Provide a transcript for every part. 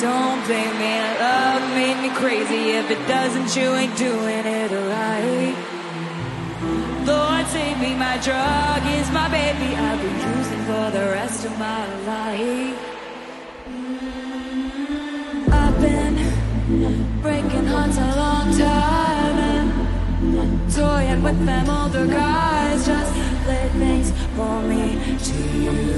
Don't blame me, love made me crazy. If it doesn't, you ain't doing it right. Lord, save me, my drug is my baby. I'll be using for the rest of my life. I've been breaking hearts a long time and toying with them older guys. Just let things for me to you.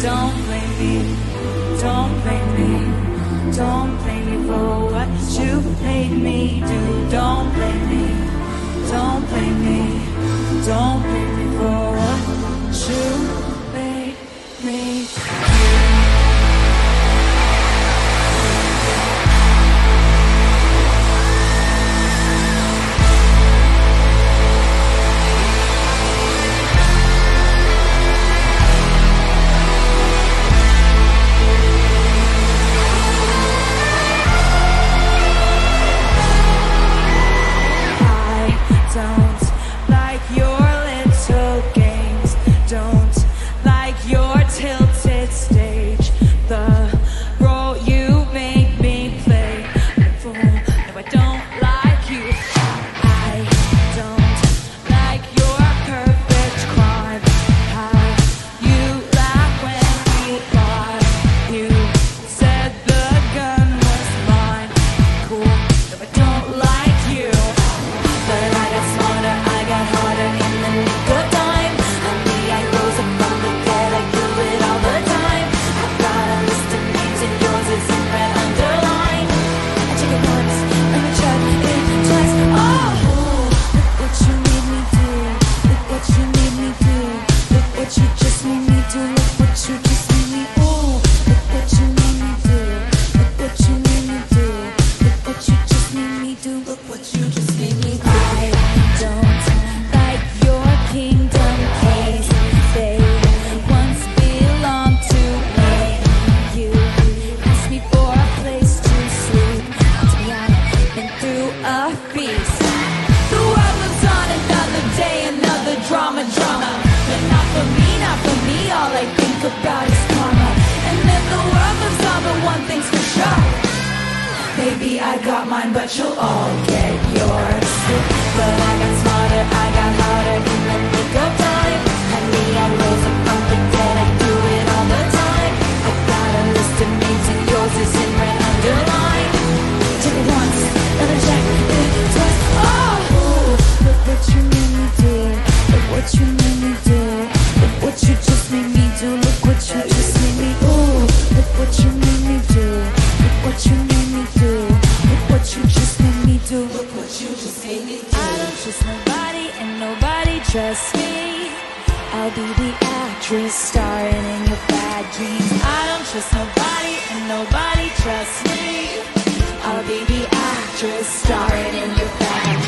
Don't blame me, don't blame me, don't blame me for what you made me do. Don't blame me, don't blame me, don't blame me for what you made me do. a feast. The world lives on another day, another drama, drama. But not for me, not for me, all I think about is karma. And then the world moves on, but one thing's for sure. maybe I got mine, but you'll all get I'll be the actress starring in your bad dreams. I don't trust nobody and nobody trusts me. I'll be the actress starring in your bad dreams.